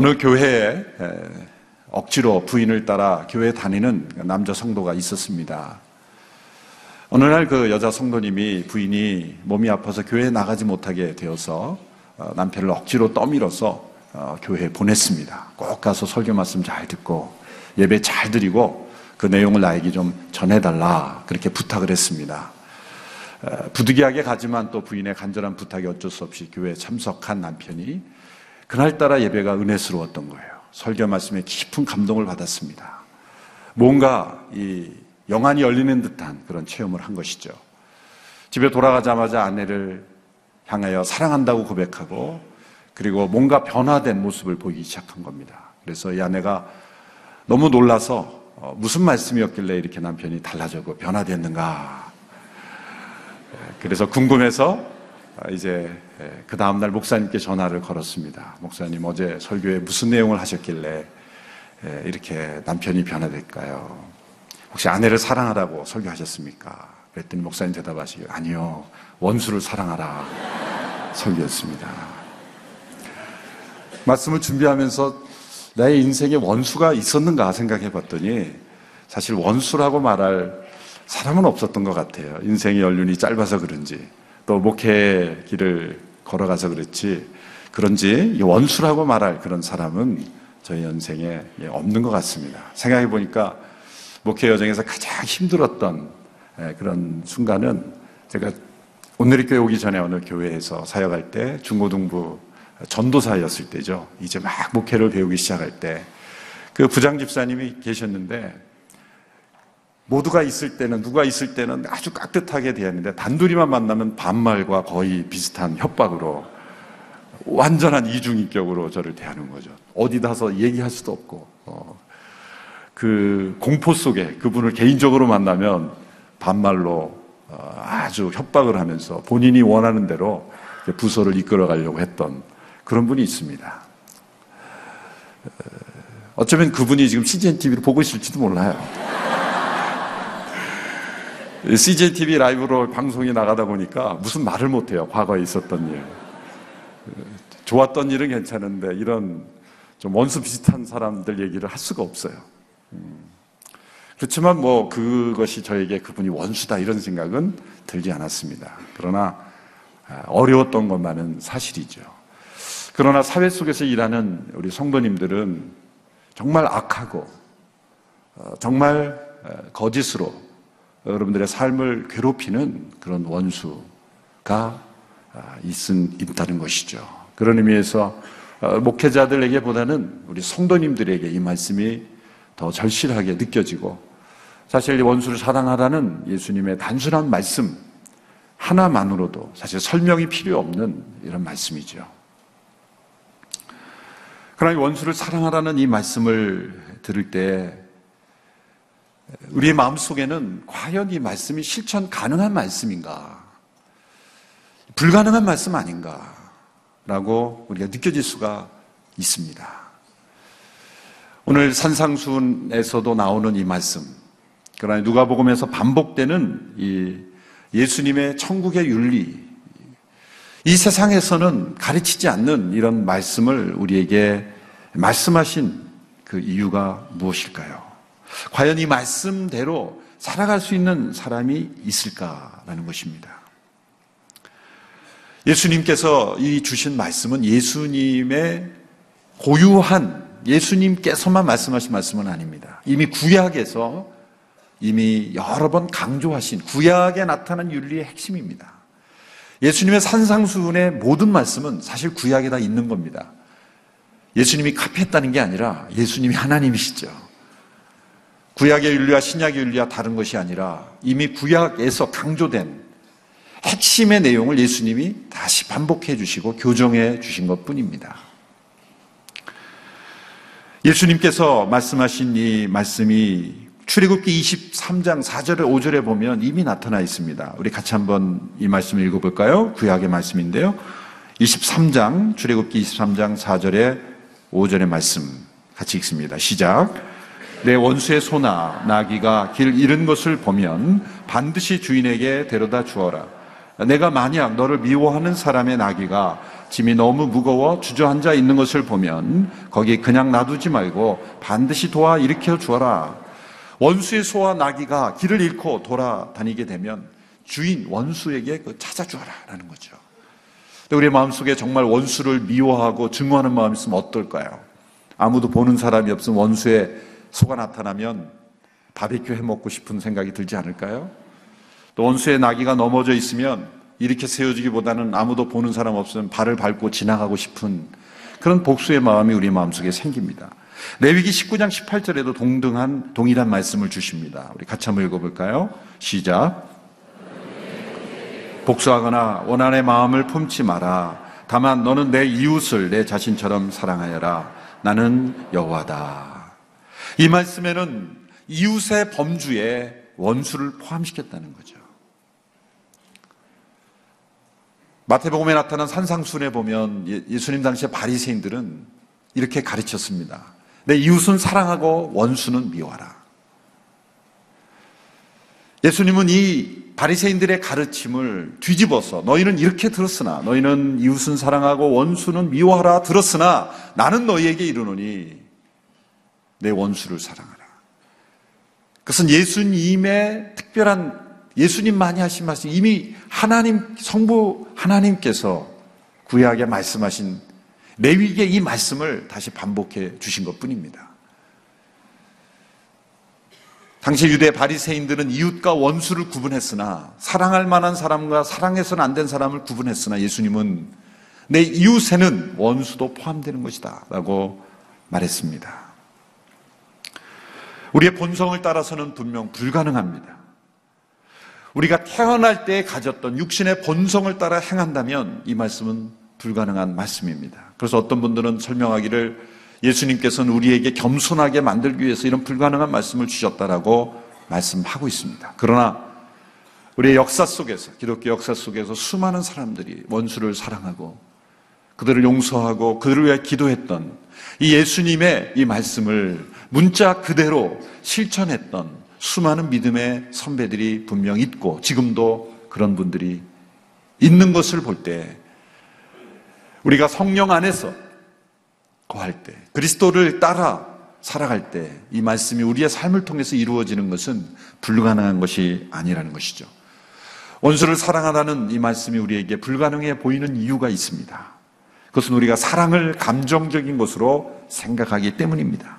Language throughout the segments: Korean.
어느 교회에 억지로 부인을 따라 교회 다니는 남자 성도가 있었습니다. 어느 날 그 여자 성도님이 부인이 몸이 아파서 교회에 나가지 못하게 되어서 어, 남편을 억지로 떠밀어서 어, 교회에 보냈습니다. 꼭 가서 설교 말씀 잘 듣고 예배 잘 드리고 그 내용을 나에게 좀 전해달라 그렇게 부탁을 했습니다. 부득이하게 가지만 또 부인의 간절한 부탁이 어쩔 수 없이 교회에 참석한 남편이 그날따라 예배가 은혜스러웠던 거예요. 설교 말씀에 깊은 감동을 받았습니다. 뭔가 이 영안이 열리는 듯한 그런 체험을 한 것이죠. 집에 돌아가자마자 아내를 향하여 사랑한다고 고백하고 그리고 뭔가 변화된 모습을 보이기 시작한 겁니다. 그래서 이 아내가 너무 놀라서 어, 무슨 말씀이었길래 이렇게 남편이 달라졌고 변화됐는가. 그래서 궁금해서 이제 예, 그 다음날 목사님께 전화를 걸었습니다. 목사님 어제 설교에 무슨 내용을 하셨길래 예, 이렇게 남편이 변화될까요? 혹시 아내를 사랑하라고 설교하셨습니까? 그랬더니 목사님 대답하시기 아니요 원수를 사랑하라 설교였습니다. 말씀을 준비하면서 나의 인생에 원수가 있었는가 생각해 봤더니 사실 원수라고 말할 사람은 없었던 것 같아요. 인생의 연륜이 짧아서 그런지 또 목회 길을 걸어가서 그렇지 그런지 원수라고 말할 그런 사람은 저희 인생에 없는 것 같습니다. 생각해 보니까 목회 여정에서 가장 힘들었던 예, 그런 순간은 제가 오늘의 교회 오기 전에 어느 교회에서 사역할 때 중고등부 전도사였을 때죠. 이제 막 목회를 배우기 시작할 때 그 부장 집사님이 계셨는데 모두가 있을 때는 누가 있을 때는 아주 깍듯하게 대했는데 단둘이만 만나면 반말과 거의 비슷한 협박으로 완전한 이중인격으로 저를 대하는 거죠. 어디 다서 얘기할 수도 없고 어, 그 공포 속에 그분을 개인적으로 만나면 반말로 어, 아주 협박을 하면서 본인이 원하는 대로 부서를 이끌어 가려고 했던 그런 분이 있습니다. 어, 어쩌면 그분이 지금 CGN TV를 보고 있을지도 몰라요. CJ TV 라이브로 방송이 나가다 보니까 무슨 말을 못해요. 과거에 있었던 일. 좋았던 일은 괜찮은데 이런 좀 원수 비슷한 사람들 얘기를 할 수가 없어요. 음. 그렇지만 뭐 그것이 저에게 그분이 원수다 이런 생각은 들지 않았습니다. 그러나 아, 어려웠던 것만은 사실이죠. 그러나 사회 속에서 일하는 우리 성도님들은 정말 악하고 어, 정말 거짓으로 여러분들의 삶을 괴롭히는 그런 원수가 아, 있은, 있다는 것이죠. 그런 의미에서 어, 목회자들에게보다는 우리 성도님들에게 이 말씀이 더 절실하게 느껴지고 사실 원수를 사랑하라는 예수님의 단순한 말씀 하나만으로도 사실 설명이 필요 없는 이런 말씀이죠. 그러나 원수를 사랑하라는 이 말씀을 들을 때 우리의 마음 속에는 과연 이 말씀이 실천 가능한 말씀인가? 불가능한 말씀 아닌가? 라고 우리가 느껴질 수가 있습니다. 오늘 산상순에서도 나오는 이 말씀, 그러나 누가복음에서 반복되는 이 예수님의 천국의 윤리, 이 세상에서는 가르치지 않는 이런 말씀을 우리에게 말씀하신 그 이유가 무엇일까요? 과연 이 말씀대로 살아갈 수 있는 사람이 있을까라는 것입니다. 예수님께서 이 주신 말씀은 예수님의 고유한 예수님께서만 말씀하신 말씀은 아닙니다. 이미 구약에서 이미 여러 번 강조하신 구약에 나타난 윤리의 핵심입니다. 예수님의 산상수훈의 모든 말씀은 사실 구약에 다 있는 겁니다. 예수님이 카피했다는 게 아니라 예수님이 하나님이시죠. 구약의 윤리와 신약의 윤리와 다른 것이 아니라 이미 구약에서 강조된 핵심의 내용을 예수님이 다시 반복해 주시고 교정해 주신 것 뿐입니다. 예수님께서 말씀하신 이 말씀이 출애굽기 23장 4절에 5절에 보면 이미 나타나 있습니다. 우리 같이 한번 이 말씀을 읽어 볼까요? 구약의 말씀인데요. 23장 출애굽기 23장 4절에 5절의 말씀 같이 읽습니다. 시작. 내 원수의 소나 나귀가 길 잃은 것을 보면 반드시 주인에게 데려다 주어라. 내가 만약 너를 미워하는 사람의 나귀가 짐이 너무 무거워 주저앉아 있는 것을 보면 거기 그냥 놔두지 말고 반드시 도와 일으켜 주어라. 원수의 소와 나귀가 길을 잃고 돌아다니게 되면 주인 원수에게 그 찾아주어라라는 거죠. 우리 마음속에 정말 원수를 미워하고 증오하는 마음이 있으면 어떨까요? 아무도 보는 사람이 없으면 원수의 소가 나타나면 바베큐 해 먹고 싶은 생각이 들지 않을까요? 또 원수의 나귀가 넘어져 있으면 이렇게 세워지기보다는 아무도 보는 사람 없으면 발을 밟고 지나가고 싶은 그런 복수의 마음이 우리 마음속에 생깁니다. 레위기 19장 18절에도 동등한 동일한 말씀을 주십니다. 우리 같이 한번 읽어볼까요? 시작. 복수하거나 원한의 마음을 품지 마라. 다만 너는 내 이웃을 내 자신처럼 사랑하여라. 나는 여호와다. 이 말씀에는 이웃의 범주에 원수를 포함시켰다는 거죠. 마태복음에 나타난 산상순에 보면 예- 예수님 당시의 바리새인들은 이렇게 가르쳤습니다. 내 이웃은 사랑하고 원수는 미워하라. 예수님은 이 바리새인들의 가르침을 뒤집어서 너희는 이렇게 들었으나 너희는 이웃은 사랑하고 원수는 미워하라 들었으나 나는 너희에게 이르노니 내 원수를 사랑하라. 그것은 예수님의 특별한 예수님만이 하신 말씀 이미 하나님 성부 하나님께서 구약에 말씀하신 레위기에 이 말씀을 다시 반복해 주신 것 뿐입니다. 당시 유대 바리새인들은 이웃과 원수를 구분했으나 사랑할 만한 사람과 사랑해서는 안 된 사람을 구분했으나 예수님은 내 이웃에는 원수도 포함되는 것이다라고 말했습니다. 우리의 본성을 따라서는 분명 불가능합니다. 우리가 태어날 때 가졌던 육신의 본성을 따라 행한다면 이 말씀은 불가능한 말씀입니다. 그래서 어떤 분들은 설명하기를 예수님께서는 우리에게 겸손하게 만들기 위해서 이런 불가능한 말씀을 주셨다라고 말씀하고 있습니다. 그러나 우리의 역사 속에서, 기독교 역사 속에서 수많은 사람들이 원수를 사랑하고 그들을 용서하고 그들을 위해 기도했던 이 예수님의 이 말씀을 문자 그대로 실천했던 수많은 믿음의 선배들이 분명 있고 지금도 그런 분들이 있는 것을 볼 때 우리가 성령 안에서 거할 때 그리스도를 따라 살아갈 때 이 말씀이 우리의 삶을 통해서 이루어지는 것은 불가능한 것이 아니라는 것이죠. 원수를 사랑하라는 이 말씀이 우리에게 불가능해 보이는 이유가 있습니다. 그것은 우리가 사랑을 감정적인 것으로 생각하기 때문입니다.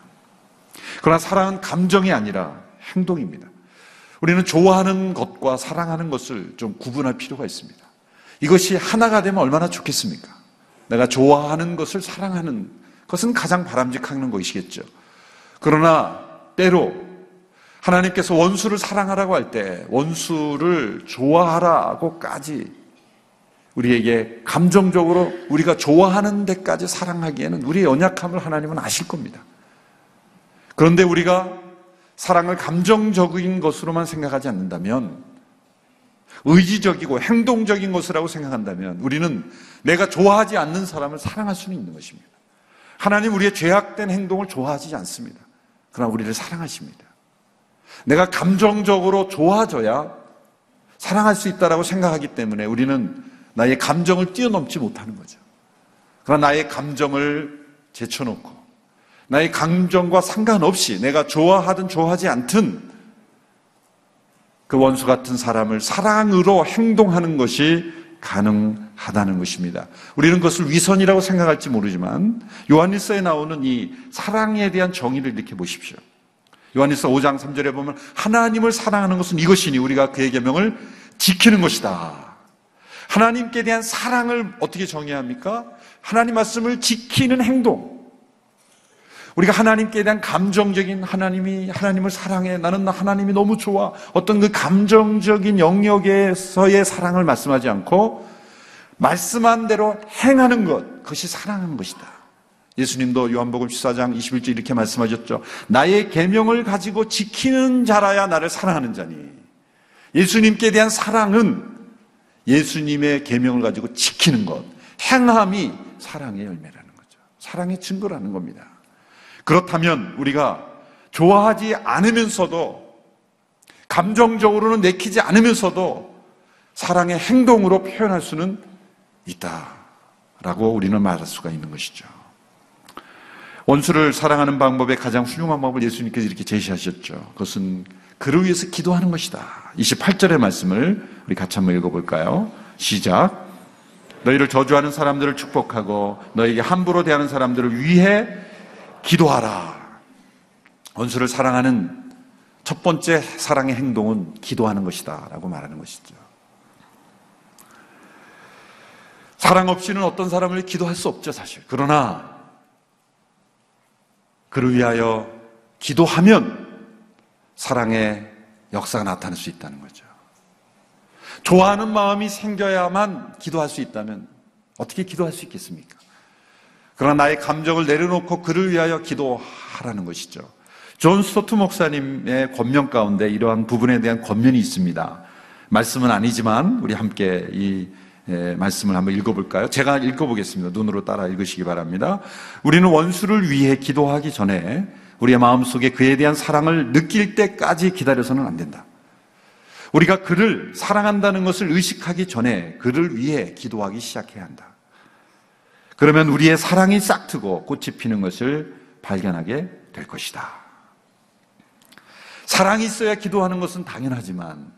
그러나 사랑은 감정이 아니라 행동입니다. 우리는 좋아하는 것과 사랑하는 것을 좀 구분할 필요가 있습니다. 이것이 하나가 되면 얼마나 좋겠습니까? 내가 좋아하는 것을 사랑하는 것은 가장 바람직한 것이겠죠. 그러나 때로 하나님께서 원수를 사랑하라고 할 때 원수를 좋아하라고까지 우리에게 감정적으로 우리가 좋아하는 데까지 사랑하기에는 우리의 연약함을 하나님은 아실 겁니다. 그런데 우리가 사랑을 감정적인 것으로만 생각하지 않는다면 의지적이고 행동적인 것이라고 생각한다면 우리는 내가 좋아하지 않는 사람을 사랑할 수는 있는 것입니다. 하나님 우리의 죄악된 행동을 좋아하지 않습니다. 그러나 우리를 사랑하십니다. 내가 감정적으로 좋아져야 사랑할 수 있다라고 생각하기 때문에 우리는 나의 감정을 뛰어넘지 못하는 거죠. 그러나 나의 감정을 제쳐놓고 나의 감정과 상관없이 내가 좋아하든 좋아하지 않든 그 원수 같은 사람을 사랑으로 행동하는 것이 가능하다는 것입니다. 우리는 그것을 위선이라고 생각할지 모르지만 요한일서에 나오는 이 사랑에 대한 정의를 이렇게 보십시오. 요한일서 5장 3절에 보면 하나님을 사랑하는 것은 이것이니 우리가 그의 계명을 지키는 것이다. 하나님께 대한 사랑을 어떻게 정의합니까? 하나님 말씀을 지키는 행동. 우리가 하나님께 대한 감정적인 하나님이 하나님을 사랑해 나는 하나님이 너무 좋아 어떤 그 감정적인 영역에서의 사랑을 말씀하지 않고 말씀한 대로 행하는 것 그것이 사랑하는 것이다 예수님도 요한복음 14장 21절 이렇게 말씀하셨죠. 나의 계명을 가지고 지키는 자라야 나를 사랑하는 자니. 예수님께 대한 사랑은 예수님의 계명을 가지고 지키는 것, 행함이 사랑의 열매라는 거죠. 사랑의 증거라는 겁니다. 그렇다면 우리가 좋아하지 않으면서도 감정적으로는 내키지 않으면서도 사랑의 행동으로 표현할 수는 있다라고 우리는 말할 수가 있는 것이죠. 원수를 사랑하는 방법의 가장 훌륭한 방법을 예수님께서 이렇게 제시하셨죠. 그것은 그를 위해서 기도하는 것이다. 28절의 말씀을 우리 같이 한번 읽어볼까요? 시작. 너희를 저주하는 사람들을 축복하고 너에게 함부로 대하는 사람들을 위해 기도하라. 원수를 사랑하는 첫 번째 사랑의 행동은 기도하는 것이다. 라고 말하는 것이죠. 사랑 없이는 어떤 사람을 기도할 수 없죠, 사실. 그러나 그를 위하여 기도하면 사랑의 역사가 나타날 수 있다는 거죠. 좋아하는 마음이 생겨야만 기도할 수 있다면 어떻게 기도할 수 있겠습니까? 그러나 나의 감정을 내려놓고 그를 위하여 기도하라는 것이죠. 존 스토트 목사님의 권면 가운데 이러한 부분에 대한 권면이 있습니다. 말씀은 아니지만 우리 함께 이 예, 말씀을 한번 읽어볼까요? 제가 읽어보겠습니다. 눈으로 따라 읽으시기 바랍니다. 우리는 원수를 위해 기도하기 전에 우리의 마음속에 그에 대한 사랑을 느낄 때까지 기다려서는 안 된다. 우리가 그를 사랑한다는 것을 의식하기 전에 그를 위해 기도하기 시작해야 한다. 그러면 우리의 사랑이 싹트고 꽃이 피는 것을 발견하게 될 것이다. 사랑이 있어야 기도하는 것은 당연하지만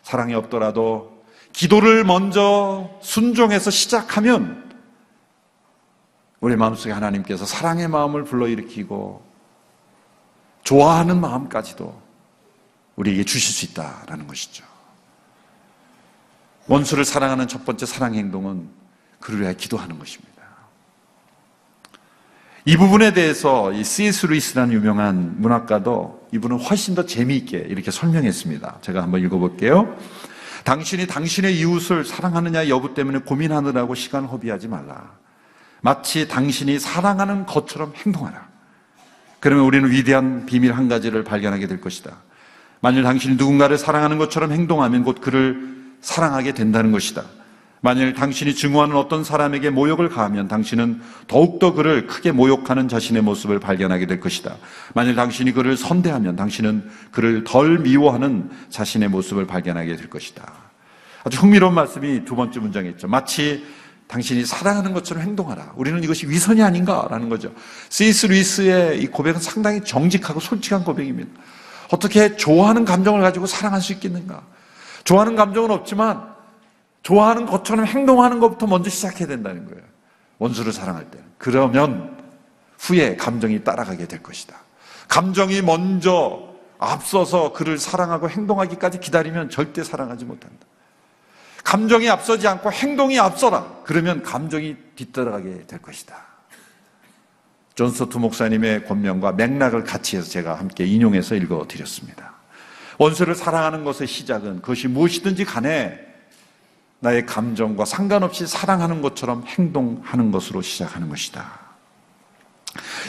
사랑이 없더라도 기도를 먼저 순종해서 시작하면 우리 마음속에 하나님께서 사랑의 마음을 불러일으키고 좋아하는 마음까지도 우리에게 주실 수 있다라는 것이죠. 원수를 사랑하는 첫 번째 사랑 행동은 그를 위해 기도하는 것입니다. 이 부분에 대해서 이 C.S. 루이스라는 유명한 문학가도 이분은 훨씬 더 재미있게 이렇게 설명했습니다. 제가 한번 읽어볼게요. 당신이 당신의 이웃을 사랑하느냐 여부 때문에 고민하느라고 시간을 허비하지 말라. 마치 당신이 사랑하는 것처럼 행동하라. 그러면 우리는 위대한 비밀 한 가지를 발견하게 될 것이다. 만일 당신이 누군가를 사랑하는 것처럼 행동하면 곧 그를 사랑하게 된다는 것이다. 만일 당신이 증오하는 어떤 사람에게 모욕을 가하면 당신은 더욱더 그를 크게 모욕하는 자신의 모습을 발견하게 될 것이다. 만일 당신이 그를 선대하면 당신은 그를 덜 미워하는 자신의 모습을 발견하게 될 것이다. 아주 흥미로운 말씀이 두 번째 문장에 있죠. 마치 당신이 사랑하는 것처럼 행동하라. 우리는 이것이 위선이 아닌가라는 거죠. 시스 루이스의 이 고백은 상당히 정직하고 솔직한 고백입니다. 어떻게 좋아하는 감정을 가지고 사랑할 수 있겠는가? 좋아하는 감정은 없지만 좋아하는 것처럼 행동하는 것부터 먼저 시작해야 된다는 거예요. 원수를 사랑할 때. 그러면 후에 감정이 따라가게 될 것이다. 감정이 먼저 앞서서 그를 사랑하고 행동하기까지 기다리면 절대 사랑하지 못한다. 감정이 앞서지 않고 행동이 앞서라. 그러면 감정이 뒤따라가게 될 것이다. 존 스토트 목사님의 권면과 맥락을 같이 해서 제가 함께 인용해서 읽어 드렸습니다. 원수를 사랑하는 것의 시작은 그것이 무엇이든지 간에 나의 감정과 상관없이 사랑하는 것처럼 행동하는 것으로 시작하는 것이다.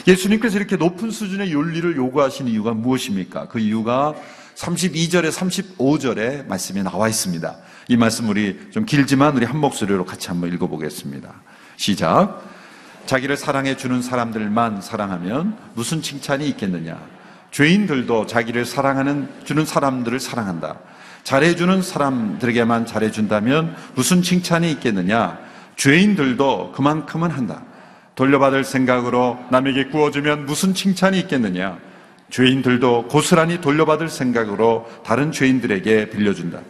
예수님께서 이렇게 높은 수준의 윤리를 요구하신 이유가 무엇입니까? 그 이유가 32절에 35절에 말씀에 나와 있습니다. 이 말씀 우리 좀 길지만 우리 한 목소리로 같이 한번 읽어보겠습니다. 시작. 자기를 사랑해 주는 사람들만 사랑하면 무슨 칭찬이 있겠느냐? 죄인들도 자기를 사랑하는 주는 사람들을 사랑한다. 잘해주는 사람들에게만 잘해준다면 무슨 칭찬이 있겠느냐? 죄인들도 그만큼은 한다. 돌려받을 생각으로 남에게 구워주면 무슨 칭찬이 있겠느냐? 죄인들도 고스란히 돌려받을 생각으로 다른 죄인들에게 빌려준다.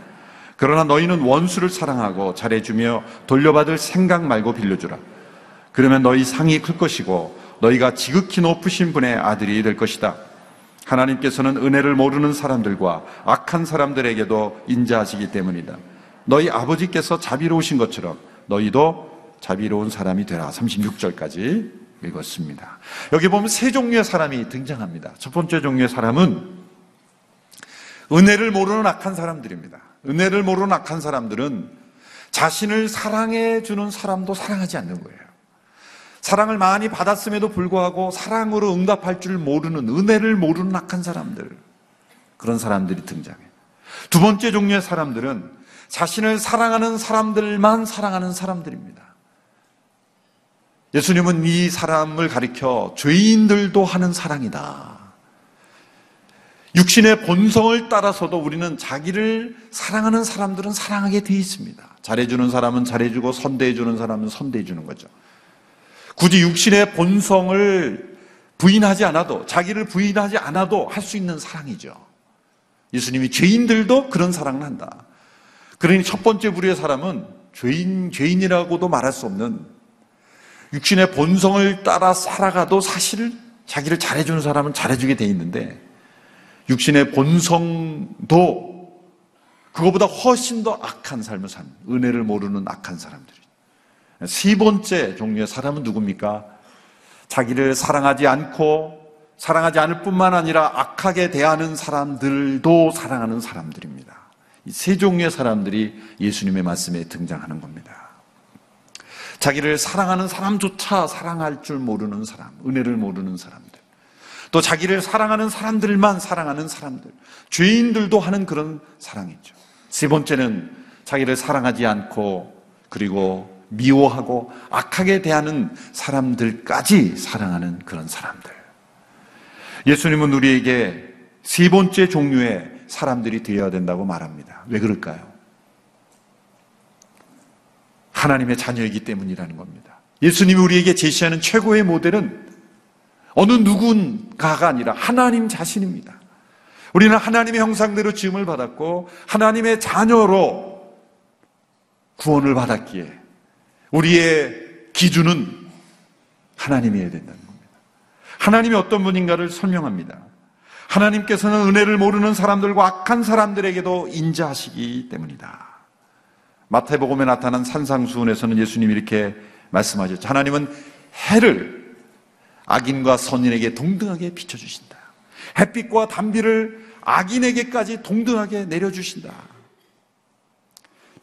그러나 너희는 원수를 사랑하고 잘해주며 돌려받을 생각 말고 빌려주라. 그러면 너희 상이 클 것이고 너희가 지극히 높으신 분의 아들이 될 것이다. 하나님께서는 은혜를 모르는 사람들과 악한 사람들에게도 인자하시기 때문이다. 너희 아버지께서 자비로우신 것처럼 너희도 자비로운 사람이 되라. 36절까지 읽었습니다. 여기 보면 세 종류의 사람이 등장합니다. 첫 번째 종류의 사람은 은혜를 모르는 악한 사람들입니다. 은혜를 모르는 악한 사람들은 자신을 사랑해 주는 사람도 사랑하지 않는 거예요. 사랑을 많이 받았음에도 불구하고 사랑으로 응답할 줄 모르는 은혜를 모르는 악한 사람들 그런 사람들이 등장해. 두 번째 종류의 사람들은 자신을 사랑하는 사람들만 사랑하는 사람들입니다. 예수님은 이 사람을 가리켜 죄인들도 하는 사랑이다. 육신의 본성을 따라서도 우리는 자기를 사랑하는 사람들은 사랑하게 되어 있습니다. 잘해주는 사람은 잘해주고 선대해주는 사람은 선대해주는 거죠. 굳이 육신의 본성을 부인하지 않아도 자기를 부인하지 않아도 할 수 있는 사랑이죠. 예수님이 죄인들도 그런 사랑을 한다. 그러니 첫 번째 부류의 사람은 죄인 죄인이라고도 말할 수 없는 육신의 본성을 따라 살아가도 사실 자기를 잘해주는 사람은 잘해주게 돼 있는데 육신의 본성도 그거보다 훨씬 더 악한 삶을 사는 은혜를 모르는 악한 사람들이. 세 번째 종류의 사람은 누굽니까? 자기를 사랑하지 않고 사랑하지 않을 뿐만 아니라 악하게 대하는 사람들도 사랑하는 사람들입니다. 이 세 종류의 사람들이 예수님의 말씀에 등장하는 겁니다. 자기를 사랑하는 사람조차 사랑할 줄 모르는 사람, 은혜를 모르는 사람들. 또 자기를 사랑하는 사람들만 사랑하는 사람들. 죄인들도 하는 그런 사랑이죠. 세 번째는 자기를 사랑하지 않고 그리고 미워하고 악하게 대하는 사람들까지 사랑하는 그런 사람들. 예수님은 우리에게 세 번째 종류의 사람들이 되어야 된다고 말합니다. 왜 그럴까요? 하나님의 자녀이기 때문이라는 겁니다. 예수님이 우리에게 제시하는 최고의 모델은 어느 누군가가 아니라 하나님 자신입니다. 우리는 하나님의 형상대로 지음을 받았고 하나님의 자녀로 구원을 받았기에 우리의 기준은 하나님이어야 된다는 겁니다. 하나님이 어떤 분인가를 설명합니다. 하나님께서는 은혜를 모르는 사람들과 악한 사람들에게도 인자하시기 때문이다. 마태복음에 나타난 산상수훈에서는 예수님이 이렇게 말씀하셨죠. 하나님은 해를 악인과 선인에게 동등하게 비춰주신다. 햇빛과 단비를 악인에게까지 동등하게 내려주신다.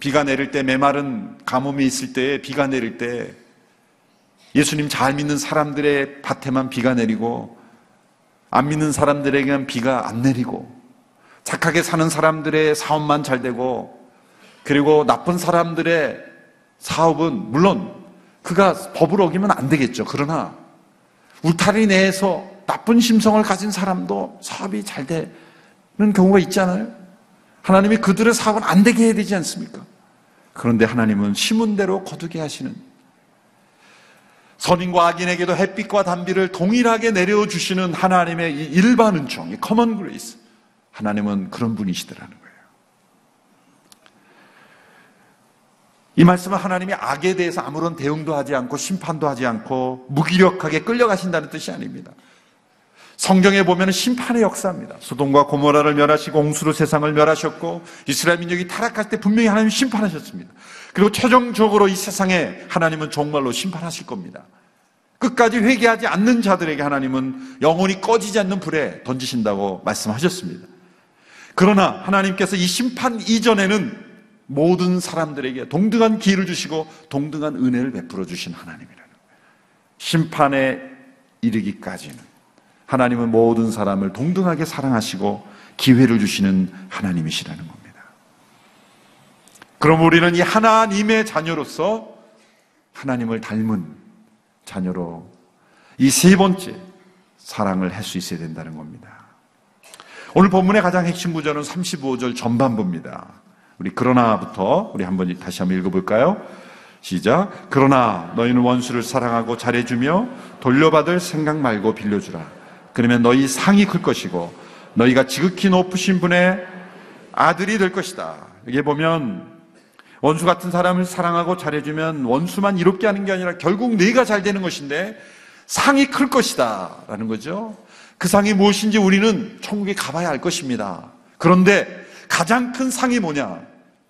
비가 내릴 때 메마른 가뭄이 있을 때 비가 내릴 때 예수님 잘 믿는 사람들의 밭에만 비가 내리고 안 믿는 사람들에게는 비가 안 내리고 착하게 사는 사람들의 사업만 잘 되고 그리고 나쁜 사람들의 사업은 물론 그가 법을 어기면 안 되겠죠. 그러나 울타리 내에서 나쁜 심성을 가진 사람도 사업이 잘 되는 경우가 있잖아요. 하나님이 그들의 사업은 안 되게 해야 되지 않습니까? 그런데 하나님은 심은 대로 거두게 하시는 선인과 악인에게도 햇빛과 단비를 동일하게 내려 주시는 하나님의 이 일반 은총, 이 common grace. 하나님은 그런 분이시더라는 거예요. 이 말씀은 하나님이 악에 대해서 아무런 대응도 하지 않고 심판도 하지 않고 무기력하게 끌려가신다는 뜻이 아닙니다. 성경에 보면 심판의 역사입니다. 소돔과 고모라를 멸하시고 옹수로 세상을 멸하셨고 이스라엘 민족이 타락할 때 분명히 하나님 심판하셨습니다. 그리고 최종적으로 이 세상에 하나님은 정말로 심판하실 겁니다. 끝까지 회개하지 않는 자들에게 하나님은 영원히 꺼지지 않는 불에 던지신다고 말씀하셨습니다. 그러나 하나님께서 이 심판 이전에는 모든 사람들에게 동등한 기회를 주시고 동등한 은혜를 베풀어 주신 하나님이라는 거예요. 심판에 이르기까지는 하나님은 모든 사람을 동등하게 사랑하시고 기회를 주시는 하나님이시라는 겁니다. 그럼 우리는 이 하나님의 자녀로서 하나님을 닮은 자녀로 이 세 번째 사랑을 할 수 있어야 된다는 겁니다. 오늘 본문의 가장 핵심 구절은 35절 전반부입니다. 우리 그러나부터 우리 한번 다시 한번 읽어볼까요? 시작. 그러나 너희는 원수를 사랑하고 잘해주며 돌려받을 생각 말고 빌려주라. 그러면 너희 상이 클 것이고 너희가 지극히 높으신 분의 아들이 될 것이다. 여기 보면 원수 같은 사람을 사랑하고 잘해주면 원수만 이롭게 하는 게 아니라 결국 내가 잘 되는 것인데 상이 클 것이다. 라는 거죠. 그 상이 무엇인지 우리는 천국에 가봐야 알 것입니다. 그런데 가장 큰 상이 뭐냐?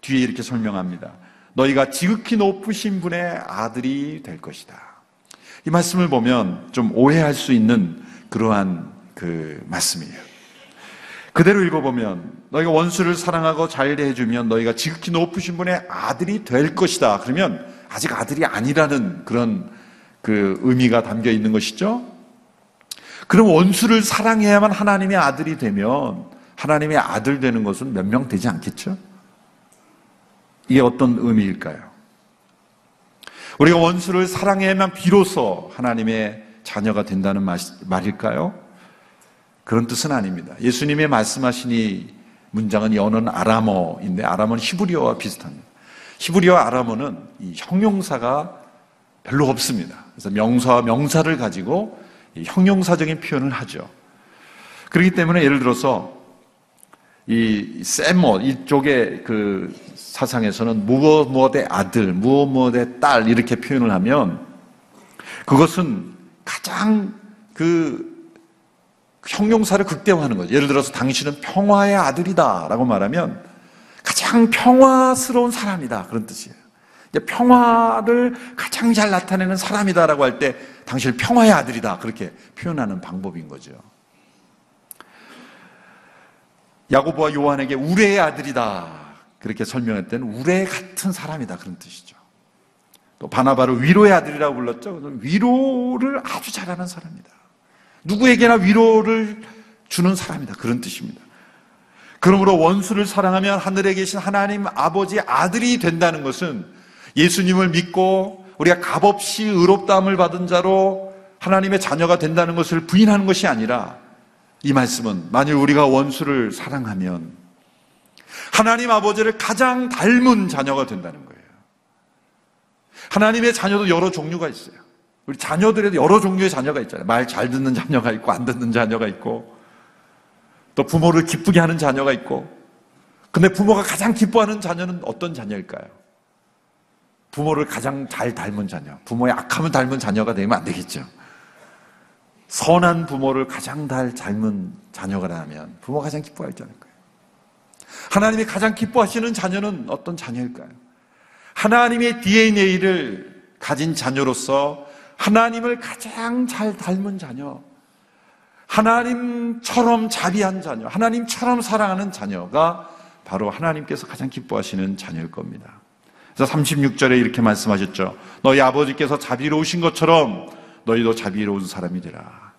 뒤에 이렇게 설명합니다. 너희가 지극히 높으신 분의 아들이 될 것이다. 이 말씀을 보면 좀 오해할 수 있는 그러한 그 말씀이에요. 그대로 읽어보면 너희가 원수를 사랑하고 잘 대해주면 너희가 지극히 높으신 분의 아들이 될 것이다. 그러면 아직 아들이 아니라는 그런 그 의미가 담겨 있는 것이죠. 그럼 원수를 사랑해야만 하나님의 아들이 되면 하나님의 아들 되는 것은 몇 명 되지 않겠죠? 이게 어떤 의미일까요? 우리가 원수를 사랑해야만 비로소 하나님의 자녀가 된다는 말일까요? 그런 뜻은 아닙니다. 예수님의 말씀하신 이 문장은 연어는 아람어인데 아람어는 히브리어와 비슷합니다. 히브리어 아람어는 이 형용사가 별로 없습니다. 그래서 명사와 명사를 가지고 형용사적인 표현을 하죠. 그렇기 때문에 예를 들어서 이 세모 이쪽의 그 사상에서는 무엇 무엇의 아들, 무엇 무엇의 딸 이렇게 표현을 하면 그것은 가장 그 형용사를 극대화하는 거죠. 예를 들어서 당신은 평화의 아들이다 라고 말하면 가장 평화스러운 사람이다 그런 뜻이에요. 평화를 가장 잘 나타내는 사람이다 라고 할 때 당신은 평화의 아들이다 그렇게 표현하는 방법인 거죠. 야고보와 요한에게 우레의 아들이다 그렇게 설명할 때는 우레 같은 사람이다 그런 뜻이죠. 또 바나바를 위로의 아들이라고 불렀죠. 위로를 아주 잘하는 사람이다. 누구에게나 위로를 주는 사람이다 그런 뜻입니다. 그러므로 원수를 사랑하면 하늘에 계신 하나님 아버지 아들이 된다는 것은 예수님을 믿고 우리가 값없이 의롭다함을 받은 자로 하나님의 자녀가 된다는 것을 부인하는 것이 아니라 이 말씀은 만일 우리가 원수를 사랑하면 하나님 아버지를 가장 닮은 자녀가 된다는 거예요. 하나님의 자녀도 여러 종류가 있어요. 우리 자녀들에도 여러 종류의 자녀가 있잖아요. 말 잘 듣는 자녀가 있고 안 듣는 자녀가 있고 또 부모를 기쁘게 하는 자녀가 있고 근데 부모가 가장 기뻐하는 자녀는 어떤 자녀일까요? 부모를 가장 잘 닮은 자녀. 부모의 악함을 닮은 자녀가 되면 안 되겠죠. 선한 부모를 가장 잘 닮은 자녀가 라면 부모가 가장 기뻐할 자는 거예요. 하나님이 가장 기뻐하시는 자녀는 어떤 자녀일까요? 하나님의 DNA를 가진 자녀로서 하나님을 가장 잘 닮은 자녀, 하나님처럼 자비한 자녀, 하나님처럼 사랑하는 자녀가 바로 하나님께서 가장 기뻐하시는 자녀일 겁니다. 그래서 36절에 이렇게 말씀하셨죠. 너희 아버지께서 자비로우신 것처럼 너희도 자비로운 사람이 되라.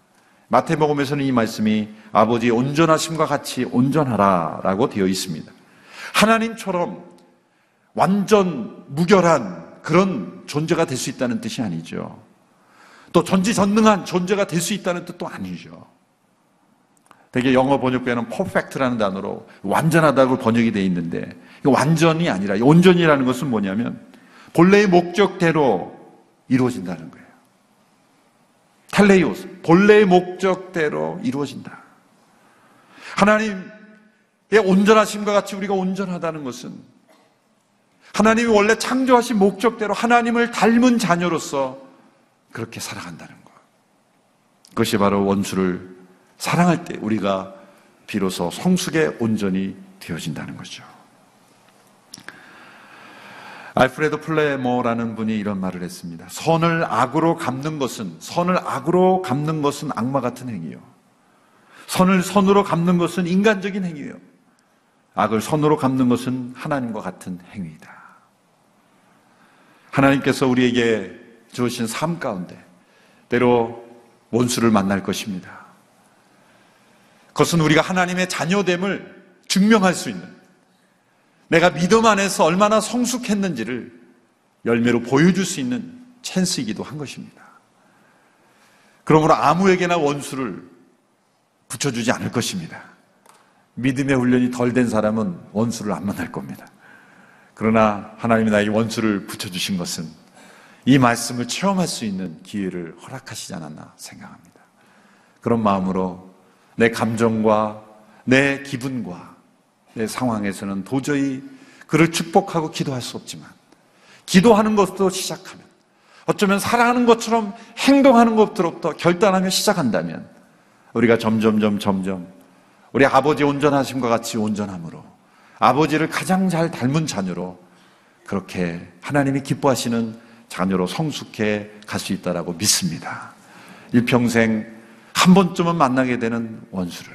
마태복음에서는 이 말씀이 아버지의 온전하심과 같이 온전하라라고 되어 있습니다. 하나님처럼 완전 무결한 그런 존재가 될 수 있다는 뜻이 아니죠. 또 전지전능한 존재가 될 수 있다는 뜻도 아니죠. 되게 영어 번역본에는 perfect라는 단어로 완전하다고 번역이 되어 있는데 완전이 아니라 온전이라는 것은 뭐냐면 본래의 목적대로 이루어진다는 거예요. 텔레이오스 본래의 목적대로 이루어진다. 하나님의 온전하심과 같이 우리가 온전하다는 것은 하나님이 원래 창조하신 목적대로 하나님을 닮은 자녀로서 그렇게 살아간다는 것. 그것이 바로 원수를 사랑할 때 우리가 비로소 성숙의 온전이 되어진다는 거죠. 알프레드 플레모라는 분이 이런 말을 했습니다. 선을 악으로 갚는 것은 선을 악으로 갚는 것은 악마 같은 행위요. 선을 선으로 갚는 것은 인간적인 행위요. 악을 선으로 갚는 것은 하나님과 같은 행위이다. 하나님께서 우리에게 주신 삶 가운데 때로 원수를 만날 것입니다. 그것은 우리가 하나님의 자녀됨을 증명할 수 있는 내가 믿음 안에서 얼마나 성숙했는지를 열매로 보여줄 수 있는 찬스이기도 한 것입니다. 그러므로 아무에게나 원수를 붙여주지 않을 것입니다. 믿음의 훈련이 덜 된 사람은 원수를 안 만날 겁니다. 그러나 하나님이 나에게 원수를 붙여주신 것은 이 말씀을 체험할 수 있는 기회를 허락하시지 않았나 생각합니다. 그런 마음으로 내 감정과 내 기분과 내 상황에서는 도저히 그를 축복하고 기도할 수 없지만 기도하는 것도 시작하면 어쩌면 사랑하는 것처럼 행동하는 것부터 결단하며 시작한다면 우리가 점점점 점점 우리 아버지 온전하심과 같이 온전함으로 아버지를 가장 잘 닮은 자녀로 그렇게 하나님이 기뻐하시는 자녀로 성숙해 갈 수 있다라고 믿습니다. 일평생 한 번쯤은 만나게 되는 원수를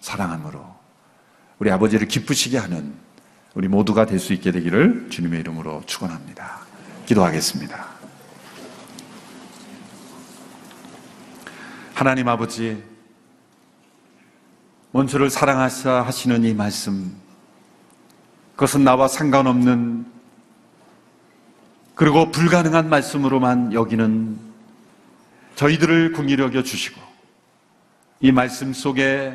사랑함으로 우리 아버지를 기쁘시게 하는 우리 모두가 될 수 있게 되기를 주님의 이름으로 축원합니다. 기도하겠습니다. 하나님 아버지, 원수를 사랑하사 하시는 이 말씀, 그것은 나와 상관없는 그리고 불가능한 말씀으로만 여기는 저희들을 궁히 여겨 주시고 이 말씀 속에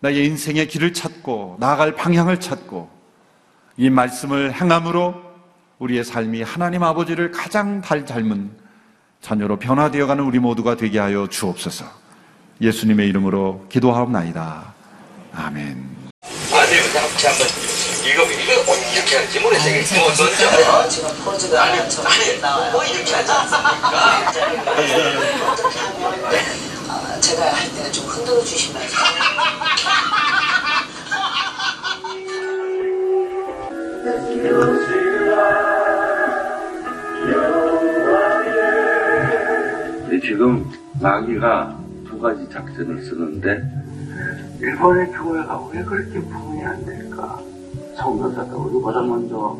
나의 인생의 길을 찾고 나아갈 방향을 찾고 이 말씀을 행함으로 우리의 삶이 하나님 아버지를 가장 잘 닮은 자녀로 변화되어가는 우리 모두가 되게 하여 주옵소서. 예수님의 이름으로 기도하옵나이다. 아멘. 이거 이거 꼭 이렇게 할지 모르겠어요. 뭐 먼저 어, 지금 포즈가 아니 아니 나와요. 뭐 이렇게 하지 않습니까? 어떻게 하면 어, 제가 할 때는 좀 흔들어 주시면서 근데 지금 마귀가 두 가지 작전을 쓰는데 일본의 교회가 왜 그렇게 부흥이 안 될까? 성도사도 우리보다 먼저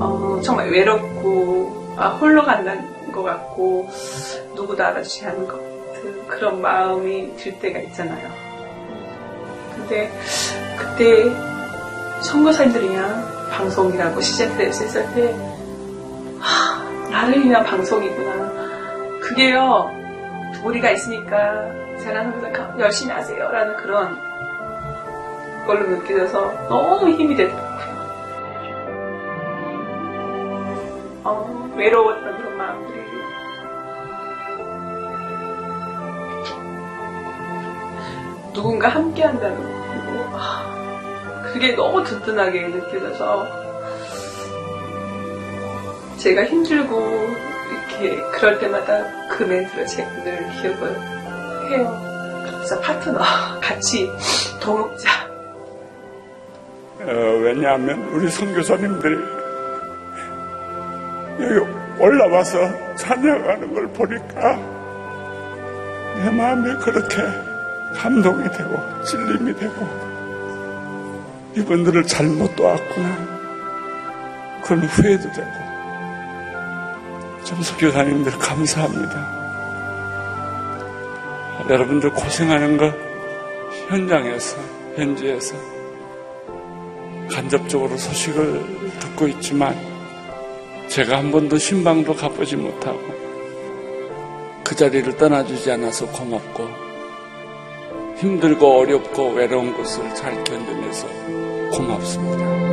어, 정말 외롭고 아, 홀로 간다는 것 같고 누구도 알아주지 않은 것 같은 그런 마음이 들 때가 있잖아요. 근데 그때 선교사님들이냐 방송이라고 시즌트에서 했을 때 하, 나를 위한 방송이구나. 그게요 우리가 있으니까 항상 열심히 하세요 라는 그런 걸로 느껴져서 너무 힘이 되더라고요. 어, 외로웠던 그런 마음들이 누군가 함께 한다는 거 아, 그게 너무 든든하게 느껴져서 제가 힘들고 이렇게 그럴 때마다 그 멘트를 제가 늘 기억을 해요. 그래서 파트너 같이 더 먹자. 어, 왜냐하면 우리 선교사님들이 여기 올라와서 찬양하는 걸 보니까 내 마음이 그렇게 감동이 되고 찔림이 되고 이분들을 잘못 도왔구나 그런 후회도 되고 좀 선교사님들 감사합니다 여러분들 고생하는 거 현장에서 현지에서 간접적으로 소식을 듣고 있지만 제가 한 번도 신방도 가보지 못하고 그 자리를 떠나주지 않아서 고맙고 힘들고 어렵고 외로운 것을 잘 견뎌내서 고맙습니다.